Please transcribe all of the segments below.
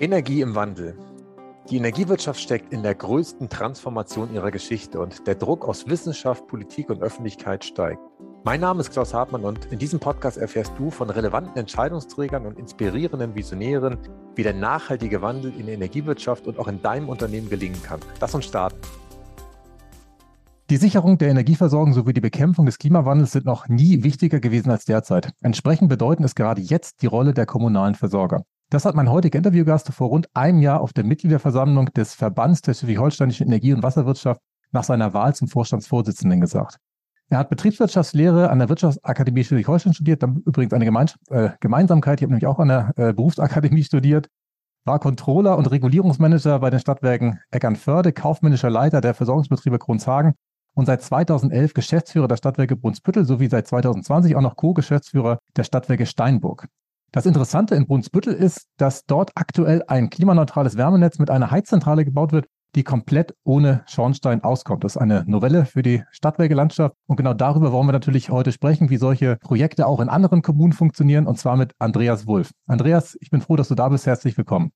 Energie im Wandel. Die Energiewirtschaft steckt in der größten Transformation ihrer Geschichte und der Druck aus Wissenschaft, Politik und Öffentlichkeit steigt. Mein Name ist Klaus Hartmann und in diesem Podcast erfährst du von relevanten Entscheidungsträgern und inspirierenden Visionären, wie der nachhaltige Wandel in der Energiewirtschaft und auch in deinem Unternehmen gelingen kann. Lass uns starten. Die Sicherung der Energieversorgung sowie die Bekämpfung des Klimawandels sind noch nie wichtiger gewesen als derzeit. Entsprechend bedeuten es gerade jetzt die Rolle der kommunalen Versorger. Das hat mein heutiger Interviewgast vor rund einem Jahr auf der Mitgliederversammlung des Verbands der Schleswig-Holsteinischen Energie- und Wasserwirtschaft nach seiner Wahl zum Vorstandsvorsitzenden gesagt. Er hat Betriebswirtschaftslehre an der Wirtschaftsakademie Schleswig-Holstein studiert, dann übrigens eine Gemeins äh, Gemeinsamkeit, ich habe nämlich auch an der äh, Berufsakademie studiert, war Controller und Regulierungsmanager bei den Stadtwerken Eckernförde, kaufmännischer Leiter der Versorgungsbetriebe Kronzhagen und seit 2011 Geschäftsführer der Stadtwerke Brunsbüttel sowie seit 2020 auch noch Co-Geschäftsführer der Stadtwerke Steinburg. Das Interessante in Brunsbüttel ist, dass dort aktuell ein klimaneutrales Wärmenetz mit einer Heizzentrale gebaut wird, die komplett ohne Schornstein auskommt. Das ist eine Novelle für die Stadtwerke-Landschaft. Und genau darüber wollen wir natürlich heute sprechen, wie solche Projekte auch in anderen Kommunen funktionieren, und zwar mit Andreas Wulff. Andreas, ich bin froh, dass du da bist. Herzlich willkommen.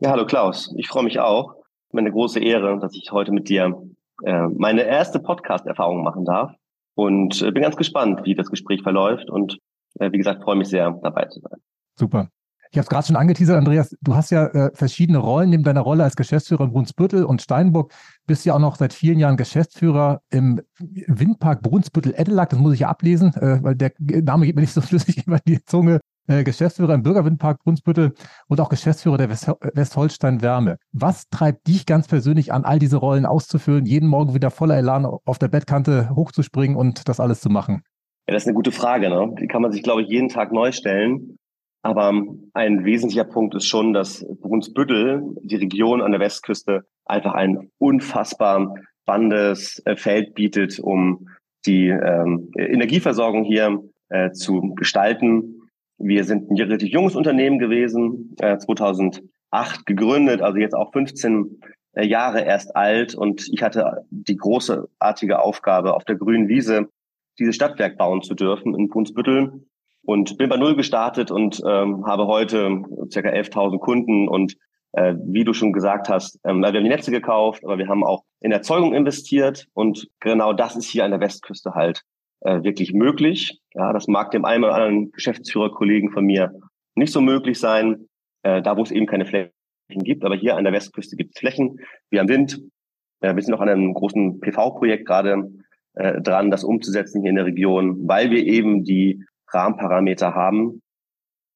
Ja, hallo Klaus. Ich freue mich auch. Meine große Ehre, dass ich heute mit dir äh, meine erste Podcast-Erfahrung machen darf. Und äh, bin ganz gespannt, wie das Gespräch verläuft und wie gesagt, freue mich sehr, dabei zu sein. Super. Ich habe es gerade schon angeteasert, Andreas. Du hast ja äh, verschiedene Rollen. Neben deiner Rolle als Geschäftsführer in Brunsbüttel und Steinburg bist du ja auch noch seit vielen Jahren Geschäftsführer im Windpark Brunsbüttel-Edelag. Das muss ich ja ablesen, äh, weil der Name geht mir nicht so flüssig über die Zunge. Äh, Geschäftsführer im Bürgerwindpark Brunsbüttel und auch Geschäftsführer der West Westholstein Wärme. Was treibt dich ganz persönlich an, all diese Rollen auszufüllen, jeden Morgen wieder voller Elan auf der Bettkante hochzuspringen und das alles zu machen? Ja, das ist eine gute Frage. Ne? Die kann man sich, glaube ich, jeden Tag neu stellen. Aber ein wesentlicher Punkt ist schon, dass Brunsbüttel, die Region an der Westküste, einfach ein unfassbar spannendes äh, Feld bietet, um die ähm, Energieversorgung hier äh, zu gestalten. Wir sind ein relativ junges Unternehmen gewesen, äh, 2008 gegründet, also jetzt auch 15 äh, Jahre erst alt. Und ich hatte die großartige Aufgabe, auf der grünen Wiese dieses Stadtwerk bauen zu dürfen in Brunsbüttel. Und bin bei Null gestartet und ähm, habe heute circa 11.000 Kunden und äh, wie du schon gesagt hast, ähm, wir haben die Netze gekauft, aber wir haben auch in Erzeugung investiert und genau das ist hier an der Westküste halt äh, wirklich möglich. Ja, das mag dem einen oder anderen Geschäftsführerkollegen von mir nicht so möglich sein, äh, da wo es eben keine Flächen gibt, aber hier an der Westküste gibt es Flächen. Wir haben Wind. Äh, wir sind noch an einem großen PV-Projekt gerade äh, dran, das umzusetzen hier in der Region, weil wir eben die Rahmenparameter haben.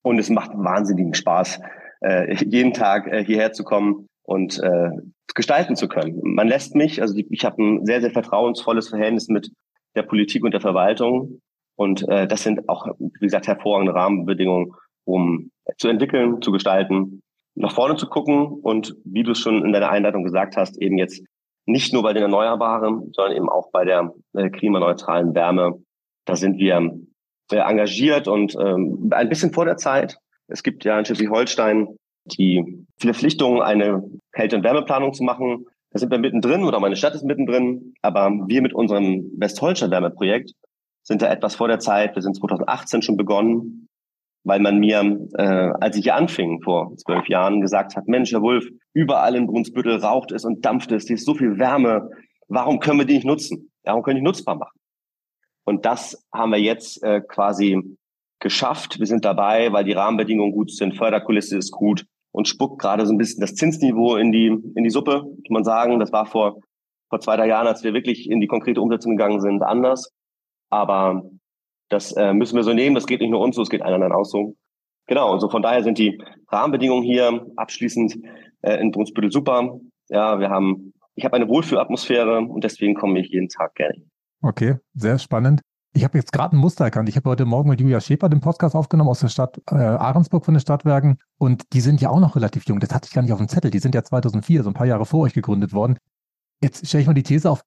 Und es macht wahnsinnigen Spaß, äh, jeden Tag äh, hierher zu kommen und äh, gestalten zu können. Man lässt mich, also ich habe ein sehr, sehr vertrauensvolles Verhältnis mit der Politik und der Verwaltung. Und äh, das sind auch, wie gesagt, hervorragende Rahmenbedingungen, um zu entwickeln, zu gestalten, nach vorne zu gucken und wie du es schon in deiner Einleitung gesagt hast, eben jetzt nicht nur bei den Erneuerbaren, sondern eben auch bei der äh, klimaneutralen Wärme. Da sind wir sehr engagiert und ähm, ein bisschen vor der Zeit. Es gibt ja in Schleswig-Holstein die Verpflichtung, eine Kälte- und Wärmeplanung zu machen. Da sind wir mittendrin oder meine Stadt ist mittendrin. Aber wir mit unserem Westholstein Wärmeprojekt sind da etwas vor der Zeit. Wir sind 2018 schon begonnen, weil man mir, äh, als ich hier anfing vor zwölf Jahren, gesagt hat, Mensch, Herr Wulf, überall in Brunsbüttel raucht es und dampft es, hier ist so viel Wärme. Warum können wir die nicht nutzen? Warum können wir die nutzbar machen? Und das haben wir jetzt äh, quasi geschafft. Wir sind dabei, weil die Rahmenbedingungen gut sind, Förderkulisse ist gut und spuckt gerade so ein bisschen das Zinsniveau in die, in die Suppe, muss man sagen. Das war vor, vor zwei, drei Jahren, als wir wirklich in die konkrete Umsetzung gegangen sind, anders. Aber das äh, müssen wir so nehmen. Das geht nicht nur uns so, es geht allen anderen auch so. Genau, und so von daher sind die Rahmenbedingungen hier abschließend äh, in Brunsbüttel super. Ja, wir haben, ich habe eine Wohlfühlatmosphäre und deswegen komme ich jeden Tag gerne. Okay, sehr spannend. Ich habe jetzt gerade ein Muster erkannt. Ich habe heute Morgen mit Julia Schäfer den Podcast aufgenommen aus der Stadt äh, Ahrensburg von den Stadtwerken. Und die sind ja auch noch relativ jung. Das hatte ich gar nicht auf dem Zettel. Die sind ja 2004, so ein paar Jahre vor euch gegründet worden. Jetzt stelle ich mal die These auf.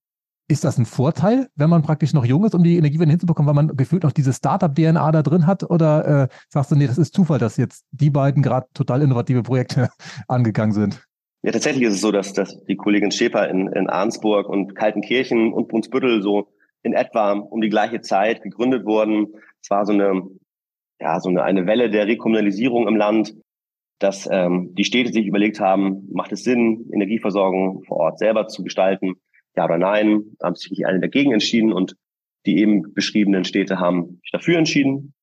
Ist das ein Vorteil, wenn man praktisch noch jung ist, um die Energiewende hinzubekommen, weil man gefühlt noch diese Startup-DNA da drin hat? Oder äh, sagst du, nee, das ist Zufall, dass jetzt die beiden gerade total innovative Projekte angegangen sind? Ja, tatsächlich ist es so, dass, dass die Kollegin Schäfer in, in Arnsburg und Kaltenkirchen und Brunsbüttel so in etwa um die gleiche Zeit gegründet wurden. Es war so eine, ja, so eine, eine Welle der Rekommunalisierung im Land. dass ähm, die Städte sich überlegt haben, macht es Sinn, Energieversorgung vor Ort selber zu gestalten? Ja oder nein? Haben sich alle dagegen entschieden und die eben beschriebenen Städte haben sich dafür entschieden.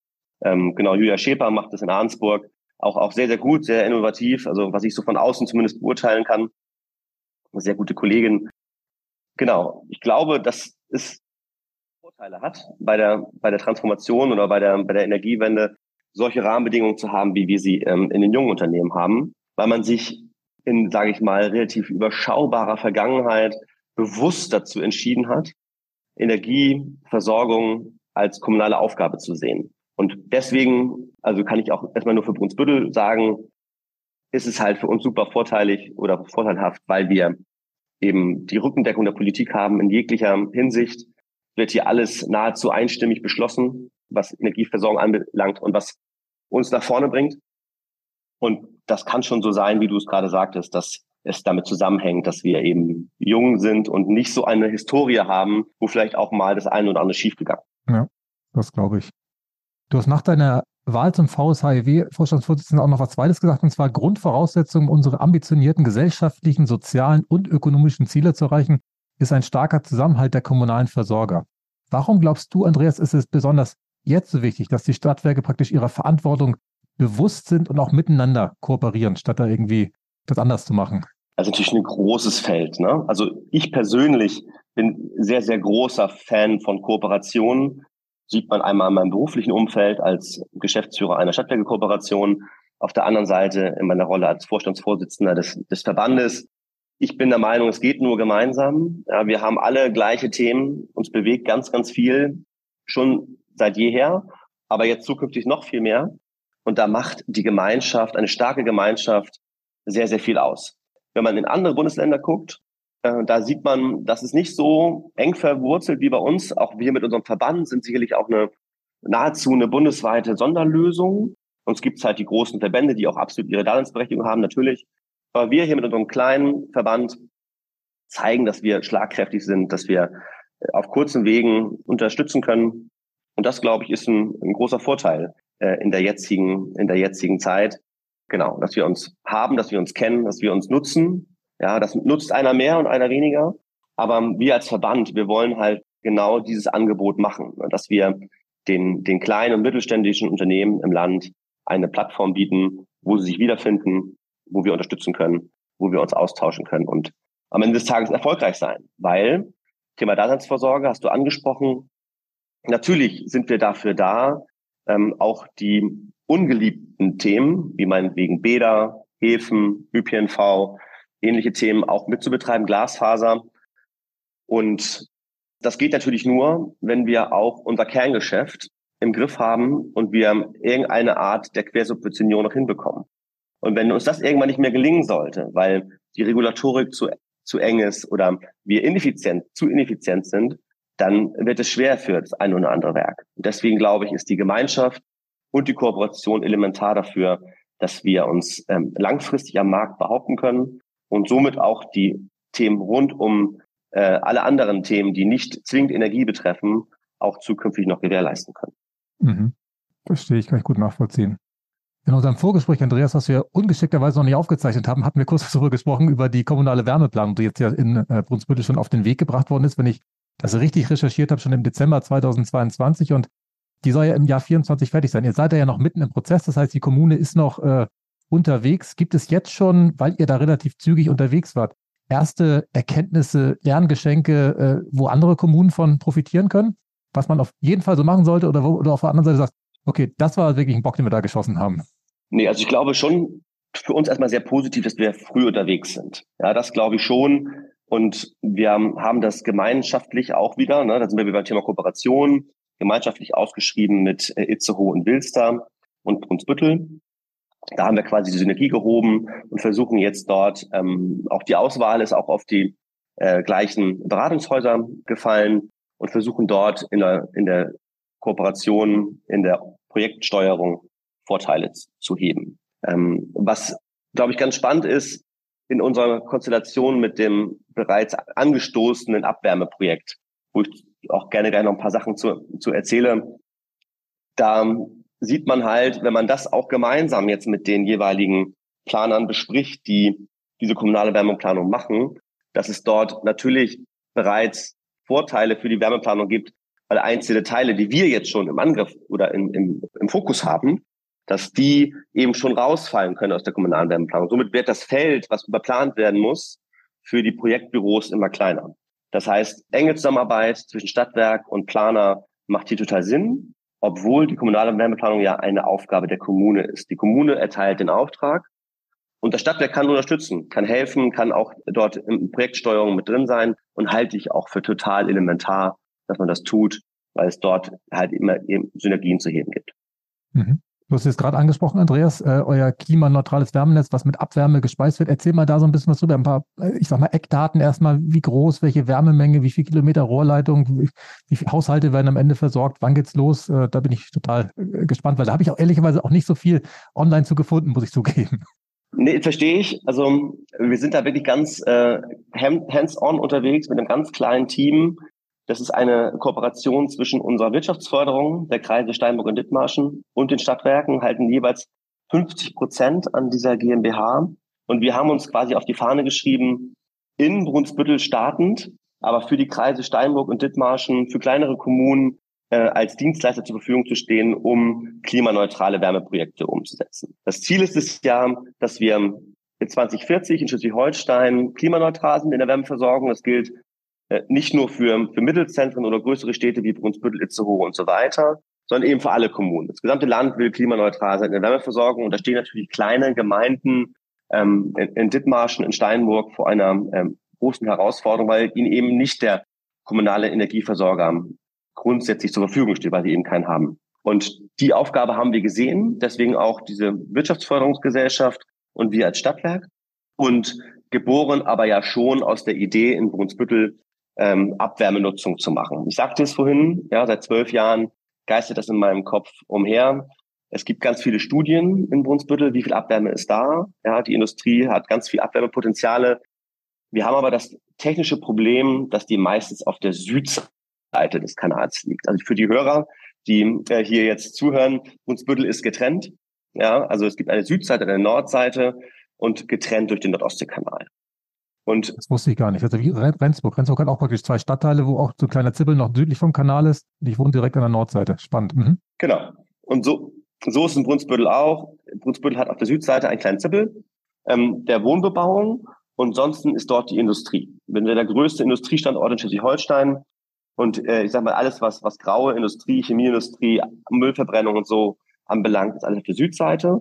Ähm, genau, Julia Schäper macht das in Arnsburg auch, auch sehr, sehr gut, sehr innovativ. Also was ich so von außen zumindest beurteilen kann. Eine sehr gute Kollegin. Genau. Ich glaube, dass es Vorteile hat bei der, bei der Transformation oder bei der, bei der Energiewende, solche Rahmenbedingungen zu haben, wie wir sie ähm, in den jungen Unternehmen haben, weil man sich in, sage ich mal, relativ überschaubarer Vergangenheit bewusst dazu entschieden hat, Energieversorgung als kommunale Aufgabe zu sehen. Und deswegen, also kann ich auch erstmal nur für Brunsbüttel sagen, ist es halt für uns super vorteilig oder vorteilhaft, weil wir eben die Rückendeckung der Politik haben in jeglicher Hinsicht. Wird hier alles nahezu einstimmig beschlossen, was Energieversorgung anbelangt und was uns nach vorne bringt. Und das kann schon so sein, wie du es gerade sagtest, dass es damit zusammenhängt, dass wir eben jung sind und nicht so eine Historie haben, wo vielleicht auch mal das eine oder andere schiefgegangen. Ja, das glaube ich. Du hast nach deiner Wahl zum VSHIW-Vorstandsvorsitzenden auch noch was Zweites gesagt, und zwar Grundvoraussetzung, unsere ambitionierten gesellschaftlichen, sozialen und ökonomischen Ziele zu erreichen, ist ein starker Zusammenhalt der kommunalen Versorger. Warum glaubst du, Andreas, ist es besonders jetzt so wichtig, dass die Stadtwerke praktisch ihrer Verantwortung bewusst sind und auch miteinander kooperieren, statt da irgendwie das anders zu machen? Also natürlich ein großes Feld. Ne? Also ich persönlich bin sehr, sehr großer Fan von Kooperationen. Sieht man einmal in meinem beruflichen Umfeld als Geschäftsführer einer Stadtwerke-Kooperation, auf der anderen Seite in meiner Rolle als Vorstandsvorsitzender des, des Verbandes. Ich bin der Meinung, es geht nur gemeinsam. Ja, wir haben alle gleiche Themen. Uns bewegt ganz, ganz viel schon seit jeher, aber jetzt zukünftig noch viel mehr. Und da macht die Gemeinschaft, eine starke Gemeinschaft, sehr, sehr viel aus. Wenn man in andere Bundesländer guckt, äh, da sieht man, dass es nicht so eng verwurzelt wie bei uns. Auch wir mit unserem Verband sind sicherlich auch eine nahezu eine bundesweite Sonderlösung. Uns gibt es halt die großen Verbände, die auch absolut ihre Daseinsberechtigung haben, natürlich. Aber wir hier mit unserem kleinen Verband zeigen, dass wir schlagkräftig sind, dass wir äh, auf kurzen Wegen unterstützen können. Und das, glaube ich, ist ein, ein großer Vorteil äh, in der jetzigen, in der jetzigen Zeit. Genau, dass wir uns haben, dass wir uns kennen, dass wir uns nutzen. Ja, das nutzt einer mehr und einer weniger. Aber wir als Verband, wir wollen halt genau dieses Angebot machen, ne, dass wir den, den kleinen und mittelständischen Unternehmen im Land eine Plattform bieten, wo sie sich wiederfinden, wo wir unterstützen können, wo wir uns austauschen können und am Ende des Tages erfolgreich sein. Weil Thema Daseinsvorsorge hast du angesprochen. Natürlich sind wir dafür da, ähm, auch die ungeliebten Themen, wie meinetwegen Bäder, Häfen, ÖPNV, ähnliche Themen auch mitzubetreiben, Glasfaser. Und das geht natürlich nur, wenn wir auch unser Kerngeschäft im Griff haben und wir irgendeine Art der Quersubventionierung noch hinbekommen. Und wenn uns das irgendwann nicht mehr gelingen sollte, weil die Regulatorik zu, zu eng ist oder wir ineffizient, zu ineffizient sind, dann wird es schwer für das ein oder andere Werk. Und deswegen glaube ich, ist die Gemeinschaft und die Kooperation elementar dafür, dass wir uns ähm, langfristig am Markt behaupten können und somit auch die Themen rund um äh, alle anderen Themen, die nicht zwingend Energie betreffen, auch zukünftig noch gewährleisten können. Mhm. Verstehe ich, kann ich gut nachvollziehen. In unserem Vorgespräch, Andreas, was wir ungeschickterweise noch nicht aufgezeichnet haben, hatten wir kurz darüber gesprochen, über die kommunale Wärmeplanung, die jetzt ja in äh, Brunsbüttel schon auf den Weg gebracht worden ist. Wenn ich das richtig recherchiert habe, schon im Dezember 2022 und die soll ja im Jahr 24 fertig sein. Ihr seid ja noch mitten im Prozess, das heißt, die Kommune ist noch äh, unterwegs. Gibt es jetzt schon, weil ihr da relativ zügig unterwegs wart, erste Erkenntnisse, Lerngeschenke, äh, wo andere Kommunen von profitieren können? Was man auf jeden Fall so machen sollte oder, wo, oder auf der anderen Seite sagt, okay, das war wirklich ein Bock, den wir da geschossen haben? Nee, also ich glaube schon für uns erstmal sehr positiv, dass wir früh unterwegs sind. Ja, das glaube ich schon. Und wir haben das gemeinschaftlich auch wieder, ne, da sind wir beim Thema Kooperation, gemeinschaftlich ausgeschrieben mit äh, Itzehoe und Wilster und Brunsbüttel. Da haben wir quasi die Synergie gehoben und versuchen jetzt dort, ähm, auch die Auswahl ist auch auf die äh, gleichen Beratungshäuser gefallen und versuchen dort in der, in der Kooperation, in der Projektsteuerung Vorteile zu heben. Ähm, was, glaube ich, ganz spannend ist, in unserer Konstellation mit dem bereits angestoßenen Abwärmeprojekt, wo ich auch gerne gleich noch ein paar Sachen zu, zu erzähle. Da sieht man halt, wenn man das auch gemeinsam jetzt mit den jeweiligen Planern bespricht, die diese kommunale Wärmeplanung machen, dass es dort natürlich bereits Vorteile für die Wärmeplanung gibt, weil einzelne Teile, die wir jetzt schon im Angriff oder in, im, im Fokus haben, dass die eben schon rausfallen können aus der kommunalen Wärmeplanung. Somit wird das Feld, was überplant werden muss, für die Projektbüros immer kleiner. Das heißt, enge Zusammenarbeit zwischen Stadtwerk und Planer macht hier total Sinn, obwohl die kommunale Wärmeplanung ja eine Aufgabe der Kommune ist. Die Kommune erteilt den Auftrag und das Stadtwerk kann unterstützen, kann helfen, kann auch dort in Projektsteuerung mit drin sein und halte ich auch für total elementar, dass man das tut, weil es dort halt immer eben Synergien zu heben gibt. Mhm. Du hast es gerade angesprochen, Andreas, äh, euer klimaneutrales Wärmenetz, was mit Abwärme gespeist wird. Erzähl mal da so ein bisschen was drüber. Ein paar, äh, ich sag mal, Eckdaten erstmal. Wie groß, welche Wärmemenge, wie viel Kilometer Rohrleitung, wie, wie viele Haushalte werden am Ende versorgt? Wann geht's los? Äh, da bin ich total äh, gespannt, weil da habe ich auch ehrlicherweise auch nicht so viel online zu gefunden, muss ich zugeben. Nee, verstehe ich. Also wir sind da wirklich ganz äh, hands-on unterwegs mit einem ganz kleinen Team. Das ist eine Kooperation zwischen unserer Wirtschaftsförderung, der Kreise Steinburg und Dithmarschen und den Stadtwerken, halten jeweils 50 Prozent an dieser GmbH. Und wir haben uns quasi auf die Fahne geschrieben, in Brunsbüttel startend, aber für die Kreise Steinburg und Dithmarschen, für kleinere Kommunen äh, als Dienstleister zur Verfügung zu stehen, um klimaneutrale Wärmeprojekte umzusetzen. Das Ziel ist es ja, dass wir in 2040 in Schleswig-Holstein klimaneutral sind in der Wärmeversorgung. Das gilt nicht nur für, für Mittelzentren oder größere Städte wie Brunsbüttel, Itzehoe und so weiter, sondern eben für alle Kommunen. Das gesamte Land will klimaneutral sein in der Wärmeversorgung und da stehen natürlich kleine Gemeinden ähm, in, in Dithmarschen, in Steinburg vor einer ähm, großen Herausforderung, weil ihnen eben nicht der kommunale Energieversorger grundsätzlich zur Verfügung steht, weil sie eben keinen haben. Und die Aufgabe haben wir gesehen, deswegen auch diese Wirtschaftsförderungsgesellschaft und wir als Stadtwerk und geboren aber ja schon aus der Idee in Brunsbüttel ähm, Abwärmenutzung zu machen. Ich sagte es vorhin, ja, seit zwölf Jahren geistert das in meinem Kopf umher. Es gibt ganz viele Studien in Brunsbüttel, wie viel Abwärme ist da. Ja, die Industrie hat ganz viel Abwärmepotenziale. Wir haben aber das technische Problem, dass die meistens auf der Südseite des Kanals liegt. Also für die Hörer, die äh, hier jetzt zuhören, Brunsbüttel ist getrennt. Ja, also es gibt eine Südseite, eine Nordseite und getrennt durch den Nordostseekanal. Und das wusste ich gar nicht. Also wie Rendsburg. Rendsburg hat auch praktisch zwei Stadtteile, wo auch so ein kleiner Zippel noch südlich vom Kanal ist. Und ich wohne direkt an der Nordseite. Spannend. Mhm. Genau. Und so, so ist es in Brunsbüttel auch. Brunsbüttel hat auf der Südseite einen kleinen Zippel ähm, der Wohnbebauung. Und sonst ist dort die Industrie. Wenn wir der größte Industriestandort in Schleswig-Holstein und äh, ich sag mal, alles, was, was graue Industrie, Chemieindustrie, Müllverbrennung und so anbelangt, ist alles auf der Südseite.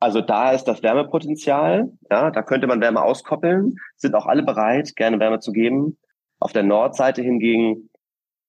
Also da ist das Wärmepotenzial, ja, da könnte man Wärme auskoppeln, sind auch alle bereit, gerne Wärme zu geben. Auf der Nordseite hingegen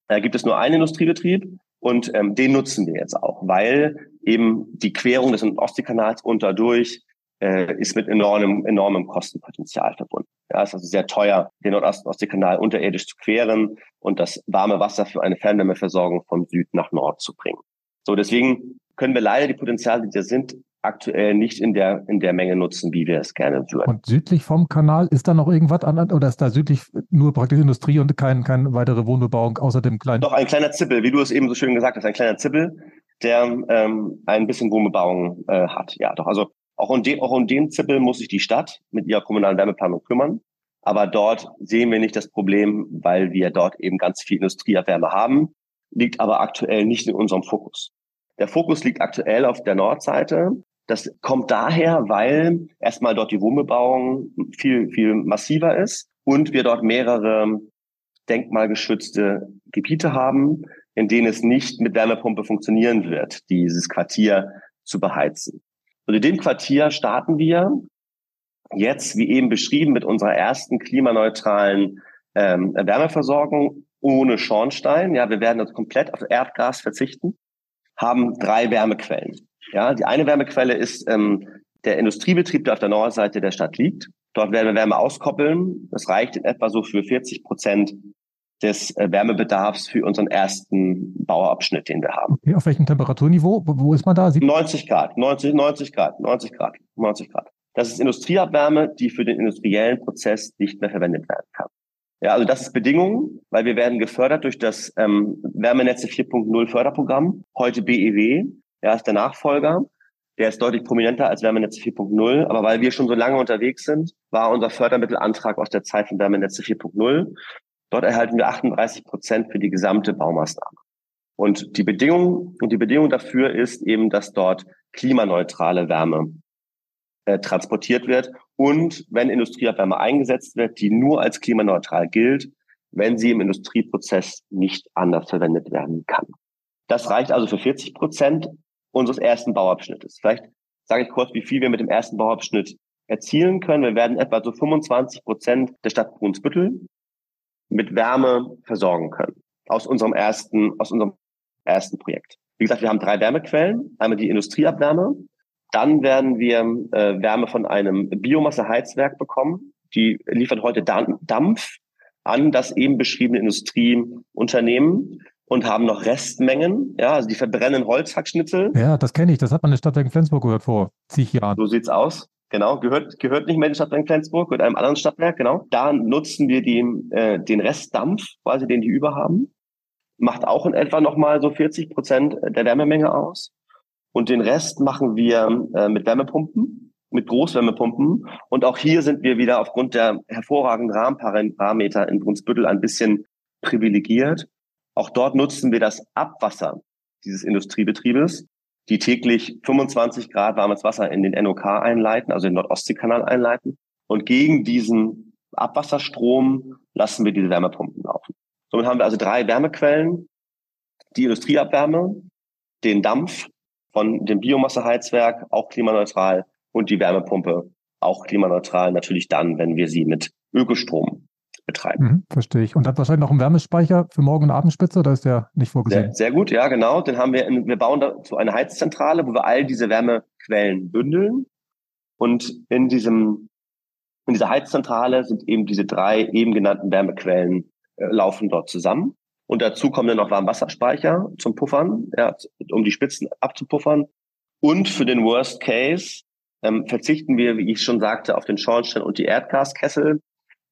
äh, gibt es nur einen Industriebetrieb und ähm, den nutzen wir jetzt auch, weil eben die Querung des Ostseekanals unterdurch äh, ist mit enormem, enormem Kostenpotenzial verbunden. Ja, es ist also sehr teuer, den Nordost-Ostseekanal unterirdisch zu queren und das warme Wasser für eine Fernwärmeversorgung von Süd nach Nord zu bringen. So, deswegen können wir leider die Potenziale, die da sind, aktuell nicht in der, in der Menge nutzen, wie wir es gerne würden. Und südlich vom Kanal ist da noch irgendwas an, oder ist da südlich nur praktisch Industrie und kein, keine weitere Wohnbebauung außer dem kleinen? Doch, ein kleiner Zippel, wie du es eben so schön gesagt hast, ein kleiner Zippel, der ähm, ein bisschen Wohnbebauung äh, hat. Ja, doch. Also auch um, de, auch um den Zippel muss sich die Stadt mit ihrer kommunalen Wärmeplanung kümmern. Aber dort sehen wir nicht das Problem, weil wir dort eben ganz viel Industrieabwärme haben, liegt aber aktuell nicht in unserem Fokus. Der Fokus liegt aktuell auf der Nordseite das kommt daher, weil erstmal dort die Wohnbebauung viel, viel massiver ist und wir dort mehrere denkmalgeschützte Gebiete haben, in denen es nicht mit Wärmepumpe funktionieren wird, dieses Quartier zu beheizen. Und in dem Quartier starten wir jetzt, wie eben beschrieben, mit unserer ersten klimaneutralen ähm, Wärmeversorgung ohne Schornstein. Ja, wir werden also komplett auf Erdgas verzichten, haben drei Wärmequellen. Ja, die eine Wärmequelle ist ähm, der Industriebetrieb, der auf der Nordseite der Stadt liegt. Dort werden wir Wärme auskoppeln. Das reicht in etwa so für 40 Prozent des äh, Wärmebedarfs für unseren ersten Bauabschnitt, den wir haben. Okay, auf welchem Temperaturniveau? Wo ist man da? 90 Grad, 90, 90 Grad, 90 Grad, 90 Grad. Das ist Industrieabwärme, die für den industriellen Prozess nicht mehr verwendet werden kann. Ja, also das ist Bedingung, weil wir werden gefördert durch das ähm, Wärmenetze 4.0 Förderprogramm, heute BEW ja, ist der Nachfolger. Der ist deutlich prominenter als Wärmenetze 4.0. Aber weil wir schon so lange unterwegs sind, war unser Fördermittelantrag aus der Zeit von Wärmenetze 4.0. Dort erhalten wir 38 Prozent für die gesamte Baumaßnahme. Und die Bedingung, und die Bedingung dafür ist eben, dass dort klimaneutrale Wärme äh, transportiert wird und wenn Industrieabwärme eingesetzt wird, die nur als klimaneutral gilt, wenn sie im Industrieprozess nicht anders verwendet werden kann. Das reicht also für 40 Prozent unseres ersten Bauabschnittes. Vielleicht sage ich kurz, wie viel wir mit dem ersten Bauabschnitt erzielen können. Wir werden etwa so 25 Prozent der Stadt Brunsbüttel mit Wärme versorgen können. Aus unserem ersten, aus unserem ersten Projekt. Wie gesagt, wir haben drei Wärmequellen. Einmal die Industrieabwärme. Dann werden wir äh, Wärme von einem Biomasseheizwerk bekommen. Die liefert heute Dampf an das eben beschriebene Industrieunternehmen und haben noch Restmengen. Ja, also die verbrennen Holzhackschnitzel. Ja, das kenne ich. Das hat man in der Stadtwerk Flensburg gehört vor zig Jahren. So sieht's aus. Genau, gehört, gehört nicht mehr in die Stadtwerk Flensburg, gehört einem anderen Stadtwerk, genau. Da nutzen wir die, äh, den Restdampf, quasi, den die überhaben. Macht auch in etwa nochmal so 40 Prozent der Wärmemenge aus. Und den Rest machen wir äh, mit Wärmepumpen mit Großwärmepumpen. Und auch hier sind wir wieder aufgrund der hervorragenden Rahmenparameter in Brunsbüttel ein bisschen privilegiert. Auch dort nutzen wir das Abwasser dieses Industriebetriebes, die täglich 25 Grad warmes Wasser in den NOK einleiten, also den Nordostseekanal einleiten. Und gegen diesen Abwasserstrom lassen wir diese Wärmepumpen laufen. Somit haben wir also drei Wärmequellen, die Industrieabwärme, den Dampf von dem Biomasseheizwerk, auch klimaneutral, und die Wärmepumpe auch klimaneutral, natürlich dann, wenn wir sie mit Ökostrom betreiben. Mhm, verstehe ich. Und hat wahrscheinlich noch einen Wärmespeicher für Morgen- und Abendspitze, oder ist der nicht vorgesehen? Sehr, sehr gut, ja, genau. Den haben wir, in, wir bauen dazu eine Heizzentrale, wo wir all diese Wärmequellen bündeln. Und in diesem, in dieser Heizzentrale sind eben diese drei eben genannten Wärmequellen äh, laufen dort zusammen. Und dazu kommen dann noch Warmwasserspeicher zum Puffern, ja, um die Spitzen abzupuffern. Und für den Worst Case ähm, verzichten wir, wie ich schon sagte, auf den Schornstein und die Erdgaskessel,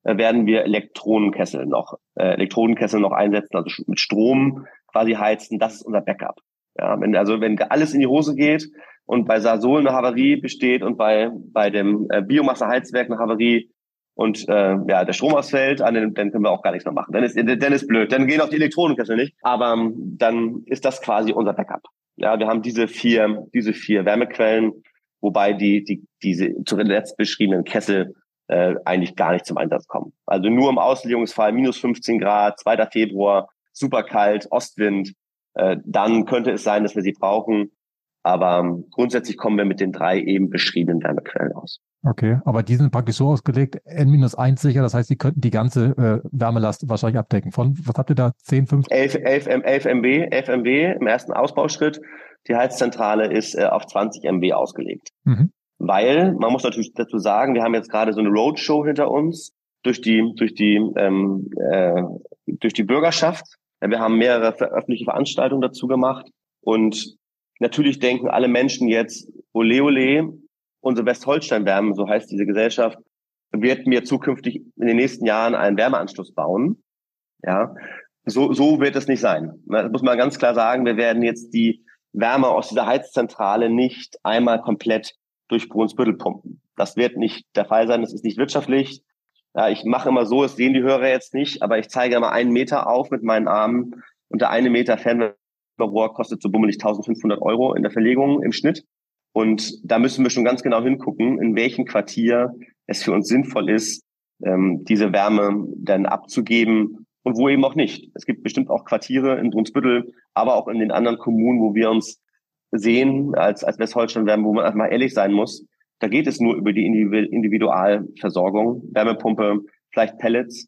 werden wir Elektronenkessel noch, äh, Elektronenkessel noch einsetzen, also mit Strom quasi heizen. Das ist unser Backup. Ja, wenn, also wenn alles in die Hose geht und bei Sasol eine Havarie besteht und bei, bei dem äh, Biomasseheizwerk eine Havarie und äh, ja, der Strom ausfällt, dann, dann können wir auch gar nichts mehr machen. Dann ist, dann ist blöd. Dann gehen auch die Elektronenkessel nicht. Aber ähm, dann ist das quasi unser Backup. Ja, wir haben diese vier, diese vier Wärmequellen wobei die, die diese zuletzt beschriebenen Kessel äh, eigentlich gar nicht zum Einsatz kommen. Also nur im Auslegungsfall minus 15 Grad, 2. Februar, super kalt, Ostwind, äh, dann könnte es sein, dass wir sie brauchen. Aber ähm, grundsätzlich kommen wir mit den drei eben beschriebenen Wärmequellen aus. Okay, aber die sind praktisch so ausgelegt, N-1 sicher, das heißt, sie könnten die ganze äh, Wärmelast wahrscheinlich abdecken. Von, was habt ihr da, 10, 15? 11, 11, 11 MB, 11 MB im ersten Ausbauschritt die Heizzentrale ist äh, auf 20 MB ausgelegt. Mhm. Weil, man muss natürlich dazu sagen, wir haben jetzt gerade so eine Roadshow hinter uns durch die, durch die, ähm, äh, durch die Bürgerschaft. Wir haben mehrere öffentliche Veranstaltungen dazu gemacht. Und natürlich denken alle Menschen jetzt, ole ole, unsere Westholstein-Wärme, so heißt diese Gesellschaft, wird mir zukünftig in den nächsten Jahren einen Wärmeanschluss bauen. Ja, so, so wird es nicht sein. Das muss man ganz klar sagen. Wir werden jetzt die Wärme aus dieser Heizzentrale nicht einmal komplett durch Brunsbüttel pumpen. Das wird nicht der Fall sein, das ist nicht wirtschaftlich. Ja, ich mache immer so, das sehen die Hörer jetzt nicht, aber ich zeige immer einen Meter auf mit meinen Armen und der eine Meter Fernwärmerohr kostet so bummelig 1500 Euro in der Verlegung im Schnitt. Und da müssen wir schon ganz genau hingucken, in welchem Quartier es für uns sinnvoll ist, ähm, diese Wärme dann abzugeben und wo eben auch nicht. Es gibt bestimmt auch Quartiere in Brunsbüttel, aber auch in den anderen Kommunen, wo wir uns sehen als, als Westholstein werden, wo man einfach mal ehrlich sein muss. Da geht es nur über die Individualversorgung, Wärmepumpe, vielleicht Pellets,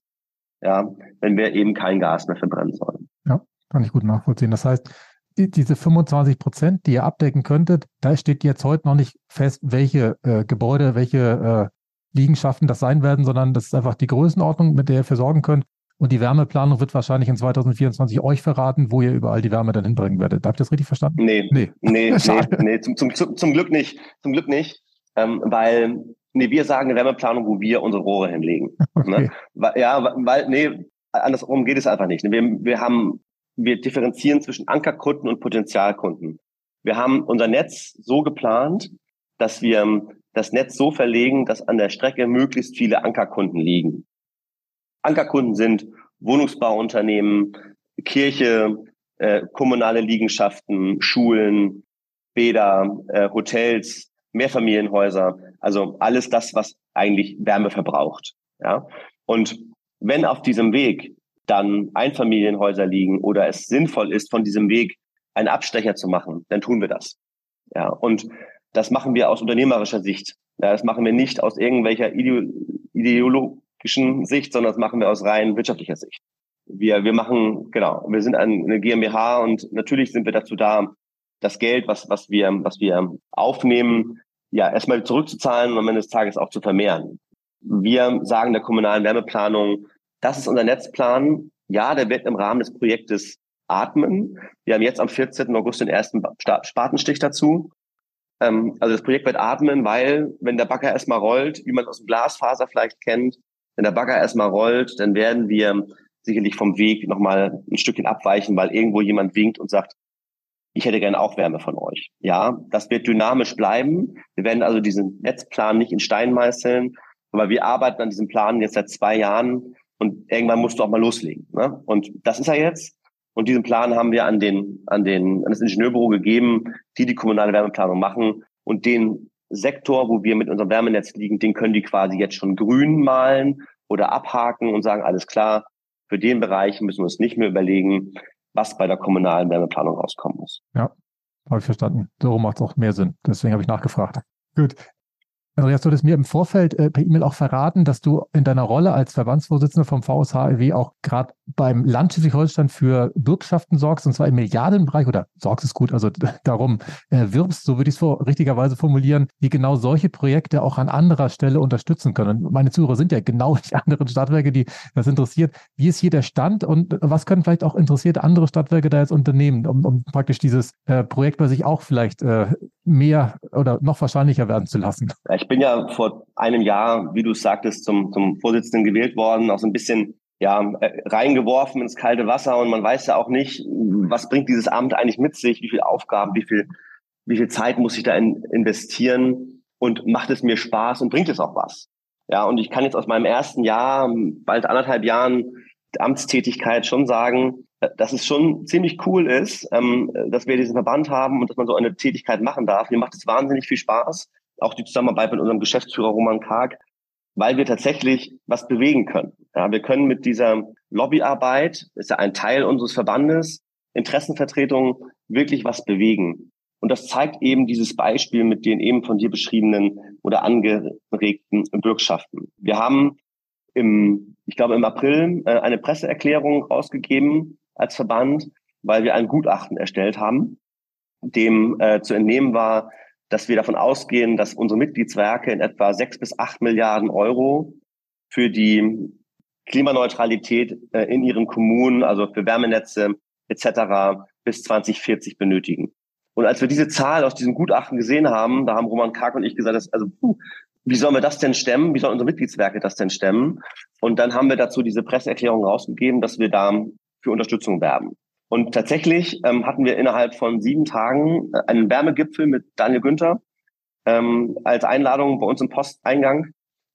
ja, wenn wir eben kein Gas mehr verbrennen sollen. Ja, kann ich gut nachvollziehen. Das heißt, diese 25 Prozent, die ihr abdecken könntet, da steht jetzt heute noch nicht fest, welche äh, Gebäude, welche äh, Liegenschaften das sein werden, sondern das ist einfach die Größenordnung, mit der ihr versorgen könnt. Und die Wärmeplanung wird wahrscheinlich in 2024 euch verraten, wo ihr überall die Wärme dann hinbringen werdet. Habt ihr das richtig verstanden? Nee, nee, nee, nee, nee zum, zum, zum Glück nicht. Zum Glück nicht, ähm, weil nee, wir sagen eine Wärmeplanung, wo wir unsere Rohre hinlegen. Okay. Ne? Ja, weil, nee, andersrum geht es einfach nicht. Wir, wir haben, wir differenzieren zwischen Ankerkunden und Potenzialkunden. Wir haben unser Netz so geplant, dass wir das Netz so verlegen, dass an der Strecke möglichst viele Ankerkunden liegen. Ankerkunden sind Wohnungsbauunternehmen, Kirche, äh, kommunale Liegenschaften, Schulen, Bäder, äh, Hotels, Mehrfamilienhäuser, also alles das, was eigentlich Wärme verbraucht. Ja? Und wenn auf diesem Weg dann Einfamilienhäuser liegen oder es sinnvoll ist, von diesem Weg einen Abstecher zu machen, dann tun wir das. Ja, und das machen wir aus unternehmerischer Sicht. Ja, das machen wir nicht aus irgendwelcher ideologischen Sicht, sondern das machen wir aus rein wirtschaftlicher Sicht. Wir, wir machen, genau, wir sind eine GmbH und natürlich sind wir dazu da, das Geld, was, was wir, was wir aufnehmen, ja, erstmal zurückzuzahlen und am Ende des Tages auch zu vermehren. Wir sagen der kommunalen Wärmeplanung, das ist unser Netzplan. Ja, der wird im Rahmen des Projektes atmen. Wir haben jetzt am 14. August den ersten Spatenstich dazu. Ähm, also das Projekt wird atmen, weil wenn der Bagger erstmal rollt, wie man aus dem Glasfaser vielleicht kennt, wenn der Bagger erstmal rollt, dann werden wir sicherlich vom Weg nochmal ein Stückchen abweichen, weil irgendwo jemand winkt und sagt, ich hätte gerne auch Wärme von euch. Ja, das wird dynamisch bleiben. Wir werden also diesen Netzplan nicht in Stein meißeln, aber wir arbeiten an diesem Plan jetzt seit zwei Jahren und irgendwann musst du auch mal loslegen. Ne? Und das ist er jetzt. Und diesen Plan haben wir an den, an den, an das Ingenieurbüro gegeben, die die kommunale Wärmeplanung machen. Und den Sektor, wo wir mit unserem Wärmenetz liegen, den können die quasi jetzt schon grün malen oder abhaken und sagen, alles klar, für den Bereich müssen wir uns nicht mehr überlegen, was bei der kommunalen Wärmeplanung rauskommen muss. Ja, habe ich verstanden. So macht es auch mehr Sinn. Deswegen habe ich nachgefragt. Gut. Andreas, du hattest mir im Vorfeld äh, per E-Mail auch verraten, dass du in deiner Rolle als Verbandsvorsitzender vom VSHLW auch gerade beim Land Schleswig-Holstein für Bürgschaften sorgst, und zwar im Milliardenbereich, oder sorgst ist gut, also darum äh, wirbst, so würde ich es richtigerweise formulieren, die genau solche Projekte auch an anderer Stelle unterstützen können. Und meine Zuhörer sind ja genau die anderen Stadtwerke, die das interessiert. Wie ist hier der Stand und was können vielleicht auch interessierte andere Stadtwerke da jetzt unternehmen, um, um praktisch dieses äh, Projekt bei sich auch vielleicht äh, mehr oder noch wahrscheinlicher werden zu lassen? Ich bin ja vor einem Jahr, wie du es sagtest, zum, zum Vorsitzenden gewählt worden, auch so ein bisschen ja, äh, reingeworfen ins kalte Wasser und man weiß ja auch nicht, was bringt dieses Amt eigentlich mit sich, wie viele Aufgaben, wie viel, wie viel Zeit muss ich da in, investieren und macht es mir Spaß und bringt es auch was. Ja, und ich kann jetzt aus meinem ersten Jahr, bald anderthalb Jahren Amtstätigkeit schon sagen, dass es schon ziemlich cool ist, ähm, dass wir diesen Verband haben und dass man so eine Tätigkeit machen darf. Mir macht es wahnsinnig viel Spaß. Auch die Zusammenarbeit mit unserem Geschäftsführer Roman Karg, weil wir tatsächlich was bewegen können. Ja, wir können mit dieser Lobbyarbeit, ist ja ein Teil unseres Verbandes, Interessenvertretung, wirklich was bewegen. Und das zeigt eben dieses Beispiel mit den eben von dir beschriebenen oder angeregten Bürgschaften. Wir haben im, ich glaube im April äh, eine Presseerklärung rausgegeben als Verband, weil wir ein Gutachten erstellt haben, dem äh, zu entnehmen war, dass wir davon ausgehen, dass unsere Mitgliedswerke in etwa sechs bis acht Milliarden Euro für die Klimaneutralität äh, in ihren Kommunen, also für Wärmenetze etc. bis 2040 benötigen. Und als wir diese Zahl aus diesem Gutachten gesehen haben, da haben Roman Kark und ich gesagt, dass, also puh, wie sollen wir das denn stemmen? Wie sollen unsere Mitgliedswerke das denn stemmen? Und dann haben wir dazu diese Presseerklärung rausgegeben, dass wir da für Unterstützung werben. Und tatsächlich ähm, hatten wir innerhalb von sieben Tagen äh, einen Wärmegipfel mit Daniel Günther ähm, als Einladung bei uns im Posteingang,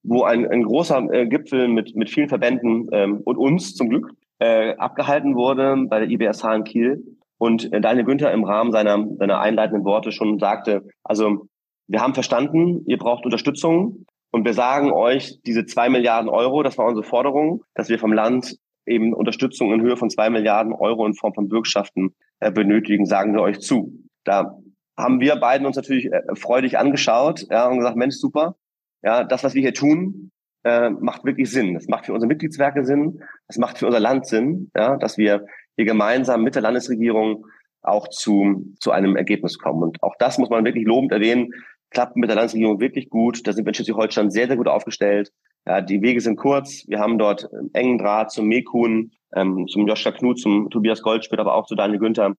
wo ein, ein großer äh, Gipfel mit, mit vielen Verbänden ähm, und uns zum Glück äh, abgehalten wurde bei der IBSH in Kiel. Und äh, Daniel Günther im Rahmen seiner, seiner einleitenden Worte schon sagte, also wir haben verstanden, ihr braucht Unterstützung und wir sagen euch, diese zwei Milliarden Euro, das war unsere Forderung, dass wir vom Land eben Unterstützung in Höhe von zwei Milliarden Euro in Form von Bürgschaften äh, benötigen, sagen wir euch zu. Da haben wir beiden uns natürlich äh, freudig angeschaut ja, und gesagt, Mensch, super, ja, das, was wir hier tun, äh, macht wirklich Sinn. Das macht für unsere Mitgliedswerke Sinn, das macht für unser Land Sinn, ja, dass wir hier gemeinsam mit der Landesregierung auch zu, zu einem Ergebnis kommen. Und auch das muss man wirklich lobend erwähnen, klappt mit der Landesregierung wirklich gut. Da sind wir in Schleswig-Holstein sehr, sehr gut aufgestellt. Ja, die Wege sind kurz. Wir haben dort engen Draht zum Mekun, ähm, zum Joschka Knut, zum Tobias Goldschmidt, aber auch zu Daniel Günther,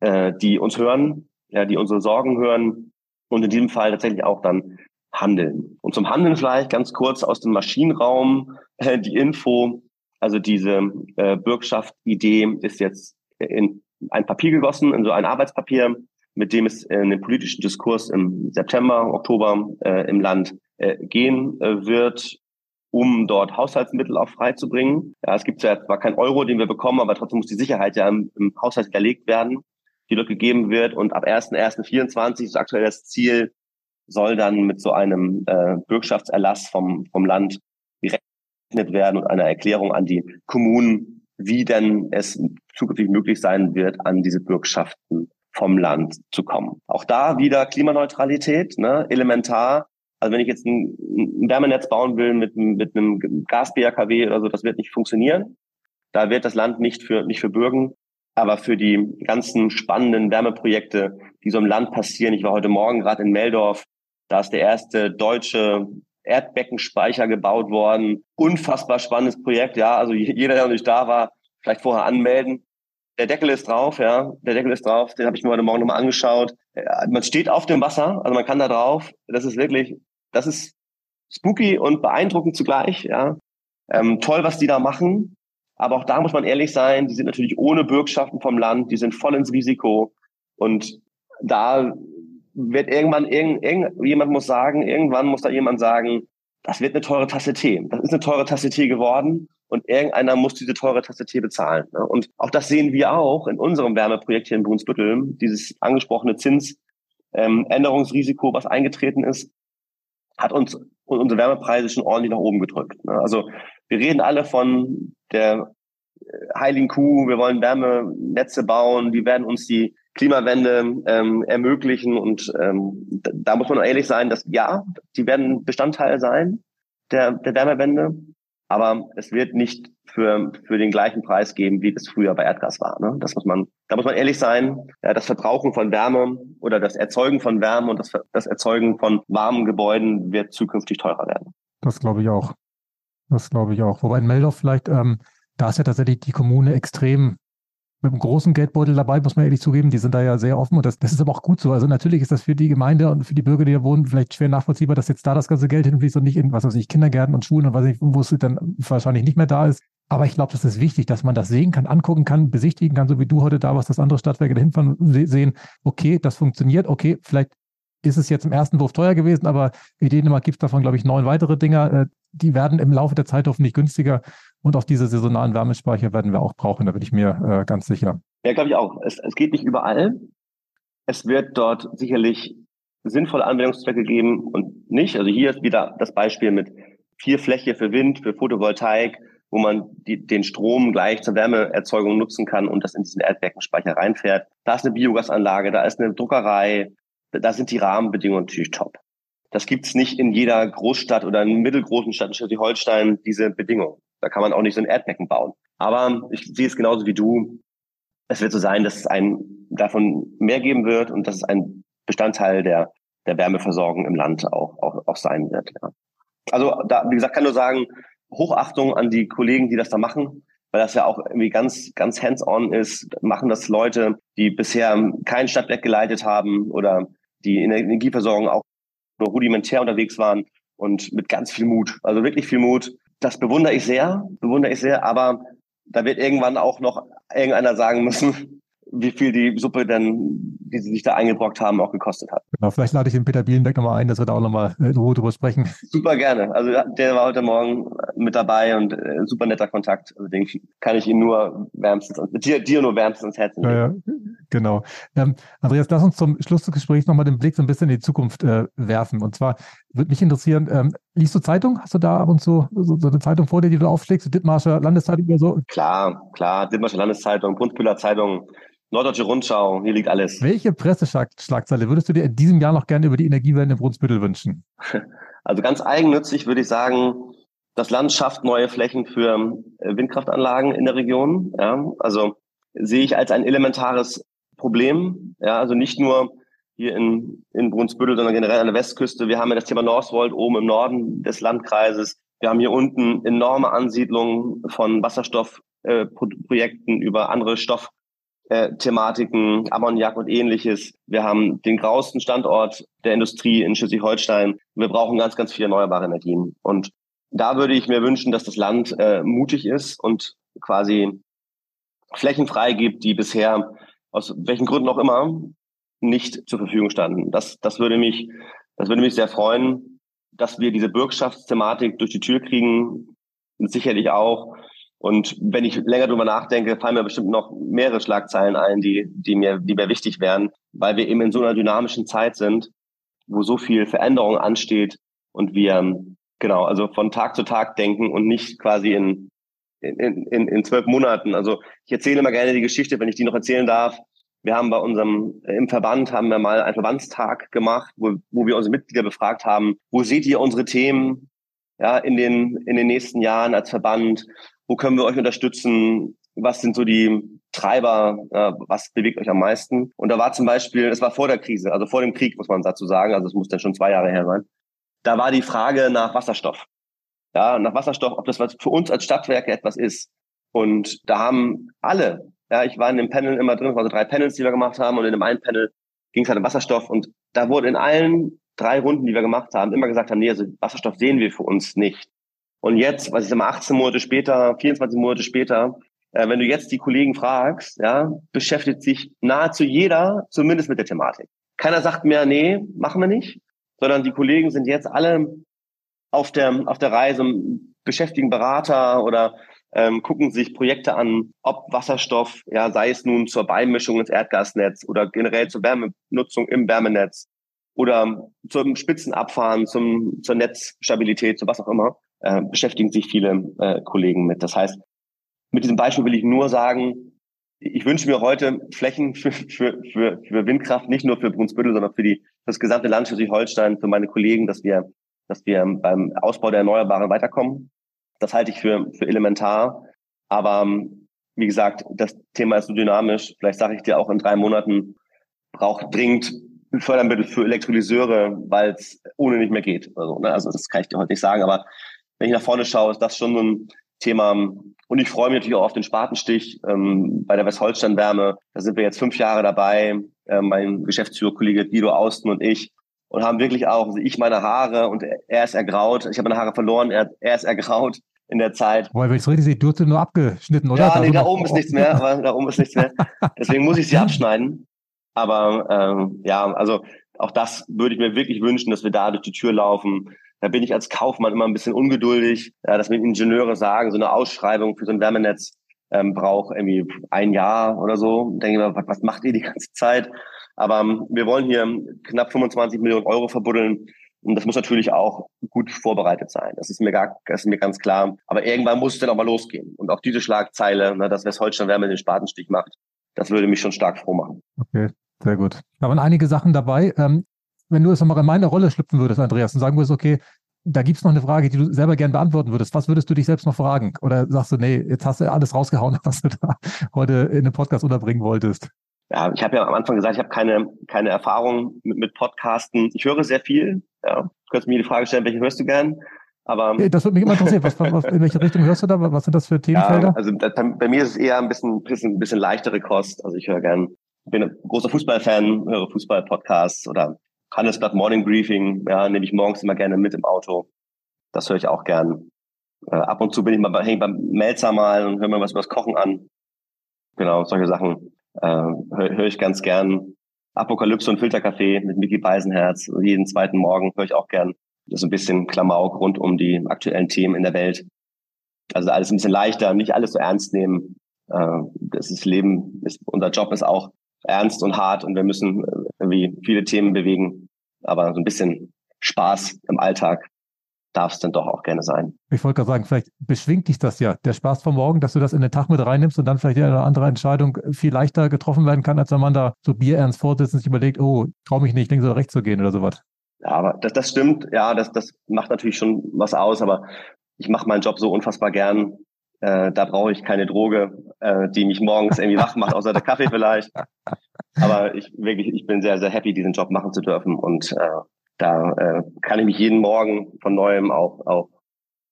äh, die uns hören, ja, die unsere Sorgen hören und in diesem Fall tatsächlich auch dann handeln. Und zum Handeln vielleicht ganz kurz aus dem Maschinenraum äh, die Info. Also diese äh, Bürgschaft-Idee ist jetzt in ein Papier gegossen, in so ein Arbeitspapier mit dem es in den politischen Diskurs im September, Oktober äh, im Land äh, gehen äh, wird, um dort Haushaltsmittel auch freizubringen. Ja, es gibt ja zwar kein Euro, den wir bekommen, aber trotzdem muss die Sicherheit ja im, im Haushalt hinterlegt werden, die dort gegeben wird. Und ab 1.1.24 ist aktuell das Ziel, soll dann mit so einem äh, Bürgschaftserlass vom, vom Land gerechnet werden und einer Erklärung an die Kommunen, wie denn es zukünftig möglich sein wird, an diese Bürgschaften vom Land zu kommen. Auch da wieder Klimaneutralität, ne, elementar. Also wenn ich jetzt ein, ein Wärmenetz bauen will mit, mit einem Gas-BRKW oder so, das wird nicht funktionieren. Da wird das Land nicht für, nicht für bürgen. Aber für die ganzen spannenden Wärmeprojekte, die so im Land passieren, ich war heute Morgen gerade in Meldorf, da ist der erste deutsche Erdbeckenspeicher gebaut worden. Unfassbar spannendes Projekt, ja. Also jeder, der noch nicht da war, vielleicht vorher anmelden. Der Deckel ist drauf, ja. Der Deckel ist drauf. Den habe ich mir heute Morgen nochmal angeschaut. Man steht auf dem Wasser, also man kann da drauf. Das ist wirklich, das ist spooky und beeindruckend zugleich, ja. Ähm, toll, was die da machen. Aber auch da muss man ehrlich sein, die sind natürlich ohne Bürgschaften vom Land, die sind voll ins Risiko. Und da wird irgendwann, irgend, irgendjemand muss sagen, irgendwann muss da jemand sagen, das wird eine teure Tasse Tee. Das ist eine teure Tasse Tee geworden und irgendeiner muss diese teure Tasse Tee bezahlen. Ne? Und auch das sehen wir auch in unserem Wärmeprojekt hier in Brunsbüttel, dieses angesprochene Zinsänderungsrisiko, ähm, was eingetreten ist, hat uns unsere Wärmepreise schon ordentlich nach oben gedrückt. Ne? Also wir reden alle von der äh, heiligen Kuh, wir wollen Wärmenetze bauen, die werden uns die Klimawende ähm, ermöglichen. Und ähm, da muss man ehrlich sein, dass ja, die werden Bestandteil sein der, der Wärmewende, aber es wird nicht für, für den gleichen Preis geben, wie es früher bei Erdgas war. Ne? Das muss man, da muss man ehrlich sein. Ja, das Verbrauchen von Wärme oder das Erzeugen von Wärme und das, das Erzeugen von warmen Gebäuden wird zukünftig teurer werden. Das glaube ich auch. Das glaube ich auch. Wobei in Meldorf vielleicht, ähm, da ist ja tatsächlich die Kommune extrem mit einem großen Geldbeutel dabei, muss man ehrlich zugeben. Die sind da ja sehr offen und das, das ist aber auch gut so. Also natürlich ist das für die Gemeinde und für die Bürger, die da wohnen, vielleicht schwer nachvollziehbar, dass jetzt da das ganze Geld hinfließt und nicht in, was weiß ich, Kindergärten und Schulen und was ich, wo es dann wahrscheinlich nicht mehr da ist. Aber ich glaube, das ist wichtig, dass man das sehen kann, angucken kann, besichtigen kann, so wie du heute da warst, dass andere Stadtwerke dahin fahren und sehen, okay, das funktioniert, okay, vielleicht ist es jetzt im ersten Wurf teuer gewesen, aber in Dänemark gibt es davon, glaube ich, neun weitere Dinger. Äh, die werden im Laufe der Zeit hoffentlich günstiger. Und auch diese saisonalen Wärmespeicher werden wir auch brauchen, da bin ich mir äh, ganz sicher. Ja, glaube ich auch. Es, es geht nicht überall. Es wird dort sicherlich sinnvolle Anwendungszwecke geben und nicht. Also hier ist wieder das Beispiel mit viel Fläche für Wind, für Photovoltaik, wo man die, den Strom gleich zur Wärmeerzeugung nutzen kann und das in diesen Erdbeckenspeicher reinfährt. Da ist eine Biogasanlage, da ist eine Druckerei, da sind die Rahmenbedingungen natürlich top. Das gibt's nicht in jeder Großstadt oder in mittelgroßen Stadt in Schleswig-Holstein, diese Bedingungen. Da kann man auch nicht so ein Erdbecken bauen. Aber ich sehe es genauso wie du es wird so sein, dass es ein davon mehr geben wird und dass es ein Bestandteil der, der Wärmeversorgung im Land auch, auch, auch sein wird. Ja. Also da, wie gesagt, kann nur sagen, Hochachtung an die Kollegen, die das da machen, weil das ja auch irgendwie ganz, ganz hands-on ist. Machen das Leute, die bisher kein Stadtwerk geleitet haben oder die in der Energieversorgung auch nur rudimentär unterwegs waren und mit ganz viel Mut. Also wirklich viel Mut. Das bewundere ich sehr, bewundere ich sehr, aber da wird irgendwann auch noch irgendeiner sagen müssen, wie viel die Suppe denn, die sie sich da eingebrockt haben, auch gekostet hat. Genau, vielleicht lade ich den Peter Bielenbeck nochmal ein, dass wir da auch nochmal in Ruhe drüber sprechen. Super gerne. Also der war heute Morgen mit dabei und äh, super netter Kontakt. Also den kann ich ihm nur wärmstens, dir, dir nur wärmstens ins Herz legen. Ja, ja, genau. Ähm, Andreas, lass uns zum Schluss des Gesprächs nochmal den Blick so ein bisschen in die Zukunft äh, werfen. Und zwar würde mich interessieren, ähm, liest du Zeitung? Hast du da ab und zu so, so, eine Zeitung vor dir, die du aufschlägst? Dithmarscher Landeszeitung oder so? Klar, klar. Dithmarscher Landeszeitung, Brunsbühler Zeitung, Norddeutsche Rundschau, hier liegt alles. Welche Presseschlagzeile würdest du dir in diesem Jahr noch gerne über die Energiewende in Brunsbüttel wünschen? Also ganz eigennützig würde ich sagen, das Land schafft neue Flächen für äh, Windkraftanlagen in der Region. Ja, also sehe ich als ein elementares Problem. Ja, also nicht nur hier in, in Brunsbüttel, sondern generell an der Westküste. Wir haben ja das Thema Northvolt oben im Norden des Landkreises. Wir haben hier unten enorme Ansiedlungen von Wasserstoffprojekten äh, über andere Stoff äh, Thematiken, Ammoniak und ähnliches. Wir haben den grausten Standort der Industrie in Schleswig-Holstein. Wir brauchen ganz, ganz viele erneuerbare Energien. Und da würde ich mir wünschen, dass das Land äh, mutig ist und quasi Flächen freigibt, die bisher aus welchen Gründen auch immer nicht zur Verfügung standen. Das, das würde mich, das würde mich sehr freuen, dass wir diese Bürgschaftsthematik durch die Tür kriegen. Sicherlich auch. Und wenn ich länger drüber nachdenke, fallen mir bestimmt noch mehrere Schlagzeilen ein, die, die mir, die mir wichtig wären, weil wir eben in so einer dynamischen Zeit sind, wo so viel Veränderung ansteht und wir, genau, also von Tag zu Tag denken und nicht quasi in, in, in, in zwölf Monaten. Also ich erzähle immer gerne die Geschichte, wenn ich die noch erzählen darf. Wir haben bei unserem, im Verband haben wir mal einen Verbandstag gemacht, wo, wo wir unsere Mitglieder befragt haben, wo seht ihr unsere Themen, ja, in den, in den nächsten Jahren als Verband? Wo können wir euch unterstützen? Was sind so die Treiber? Äh, was bewegt euch am meisten? Und da war zum Beispiel, es war vor der Krise, also vor dem Krieg, muss man dazu sagen. Also es muss dann schon zwei Jahre her sein. Da war die Frage nach Wasserstoff. Ja, nach Wasserstoff, ob das was für uns als Stadtwerke etwas ist. Und da haben alle, ja, ich war in dem Panel immer drin, also drei Panels, die wir gemacht haben, und in dem einen Panel ging es halt um Wasserstoff. Und da wurde in allen drei Runden, die wir gemacht haben, immer gesagt haben, nee, also Wasserstoff sehen wir für uns nicht. Und jetzt, was ich sag mal, 18 Monate später, 24 Monate später, äh, wenn du jetzt die Kollegen fragst, ja, beschäftigt sich nahezu jeder zumindest mit der Thematik. Keiner sagt mehr, nee, machen wir nicht, sondern die Kollegen sind jetzt alle auf der, auf der Reise, beschäftigen Berater oder ähm, gucken sich Projekte an, ob Wasserstoff, ja, sei es nun zur Beimischung ins Erdgasnetz oder generell zur Wärmenutzung im Wärmenetz oder zum Spitzenabfahren, zum, zur Netzstabilität, zu was auch immer, äh, beschäftigen sich viele äh, Kollegen mit. Das heißt, mit diesem Beispiel will ich nur sagen, ich wünsche mir heute Flächen für, für, für, für Windkraft, nicht nur für Brunsbüttel, sondern für, die, für das gesamte Land Schleswig-Holstein, für meine Kollegen, dass wir, dass wir beim Ausbau der Erneuerbaren weiterkommen. Das halte ich für, für elementar. Aber wie gesagt, das Thema ist so dynamisch. Vielleicht sage ich dir auch in drei Monaten, braucht dringend Fördermittel für Elektrolyseure, weil es ohne nicht mehr geht. Also, ne? also das kann ich dir heute nicht sagen. Aber wenn ich nach vorne schaue, ist das schon so ein Thema. Und ich freue mich natürlich auch auf den Spatenstich ähm, bei der Westholstein-Wärme. Da sind wir jetzt fünf Jahre dabei, äh, mein Geschäftsführerkollege Guido Austen und ich. Und haben wirklich auch, also ich meine Haare und er ist ergraut. Ich habe meine Haare verloren, er, er ist ergraut in der Zeit. Weil wenn ich es richtig sehe, du hast nur abgeschnitten, oder? Ja, da nee, da oben ist nichts mehr, aber da oben ist nichts mehr. Deswegen muss ich sie abschneiden. Aber ähm, ja, also auch das würde ich mir wirklich wünschen, dass wir da durch die Tür laufen. Da bin ich als Kaufmann immer ein bisschen ungeduldig, ja, dass mir Ingenieure sagen, so eine Ausschreibung für so ein Wärmenetz ähm, braucht irgendwie ein Jahr oder so. Denke ich mir, was, was macht ihr die ganze Zeit? Aber ähm, wir wollen hier knapp 25 Millionen Euro verbuddeln. Und das muss natürlich auch gut vorbereitet sein. Das ist mir gar, das ist mir ganz klar. Aber irgendwann muss es dann auch mal losgehen. Und auch diese Schlagzeile, ne, dass Westholstein Wärme den Spatenstich macht, das würde mich schon stark froh machen. Okay, sehr gut. Da waren einige Sachen dabei. Ähm, wenn du jetzt nochmal in meine Rolle schlüpfen würdest, Andreas, und sagen würdest, okay, da gibt es noch eine Frage, die du selber gerne beantworten würdest. Was würdest du dich selbst noch fragen? Oder sagst du, nee, jetzt hast du alles rausgehauen, was du da heute in den Podcast unterbringen wolltest? Ja, ich habe ja am Anfang gesagt, ich habe keine, keine Erfahrung mit, mit Podcasten. Ich höre sehr viel. Ja. Du könntest mir die Frage stellen, welche hörst du gern? Aber das würde mich immer interessieren. Was, was, in welche Richtung hörst du da? Was sind das für Themenfelder? Ja, also bei, bei, mir ist es eher ein bisschen, bisschen, bisschen leichtere Kost. Also ich höre gern, bin ein großer Fußballfan, höre Fußball-Podcasts oder Handelsblatt Morning Briefing, ja, nehme ich morgens immer gerne mit im Auto. Das höre ich auch gern. Äh, ab und zu bin ich mal bei, häng beim Melzer mal und höre mir was über das Kochen an. Genau, solche Sachen äh, höre hör ich ganz gern. Apokalypse und Filterkaffee mit Mickey Beisenherz. Jeden zweiten Morgen höre ich auch gern. Das ist ein bisschen Klamauk rund um die aktuellen Themen in der Welt. Also alles ein bisschen leichter, nicht alles so ernst nehmen. Äh, das ist Leben, ist, unser Job ist auch ernst und hart und wir müssen irgendwie viele Themen bewegen. Aber so ein bisschen Spaß im Alltag darf es dann doch auch gerne sein. Ich wollte gerade sagen, vielleicht beschwingt dich das ja, der Spaß vom Morgen, dass du das in den Tag mit reinnimmst und dann vielleicht eine andere Entscheidung viel leichter getroffen werden kann, als wenn man da so bierernst vorsitzt und sich überlegt, oh, traue mich nicht, links oder rechts zu gehen oder sowas. Ja, aber das, das stimmt, ja, das, das macht natürlich schon was aus, aber ich mache meinen Job so unfassbar gern, äh, da brauche ich keine Droge, äh, die mich morgens irgendwie wach macht, außer der Kaffee vielleicht. Aber ich wirklich, ich bin sehr, sehr happy, diesen Job machen zu dürfen. Und äh, da äh, kann ich mich jeden Morgen von neuem auch, auch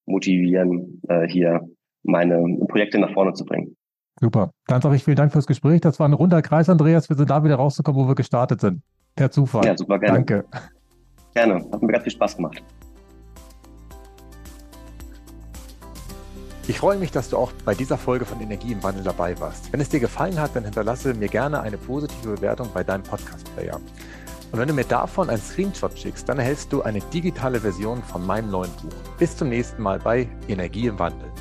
motivieren, äh, hier meine Projekte nach vorne zu bringen. Super. Dann sage ich vielen Dank fürs Gespräch. Das war ein runder Kreis, Andreas. Wir sind da wieder rausgekommen, wo wir gestartet sind. Per Zufall. Ja, super, gerne. Danke. Gerne. Hat mir ganz viel Spaß gemacht. Ich freue mich, dass du auch bei dieser Folge von Energie im Wandel dabei warst. Wenn es dir gefallen hat, dann hinterlasse mir gerne eine positive Bewertung bei deinem Podcast-Player. Und wenn du mir davon einen Screenshot schickst, dann erhältst du eine digitale Version von meinem neuen Buch. Bis zum nächsten Mal bei Energie im Wandel.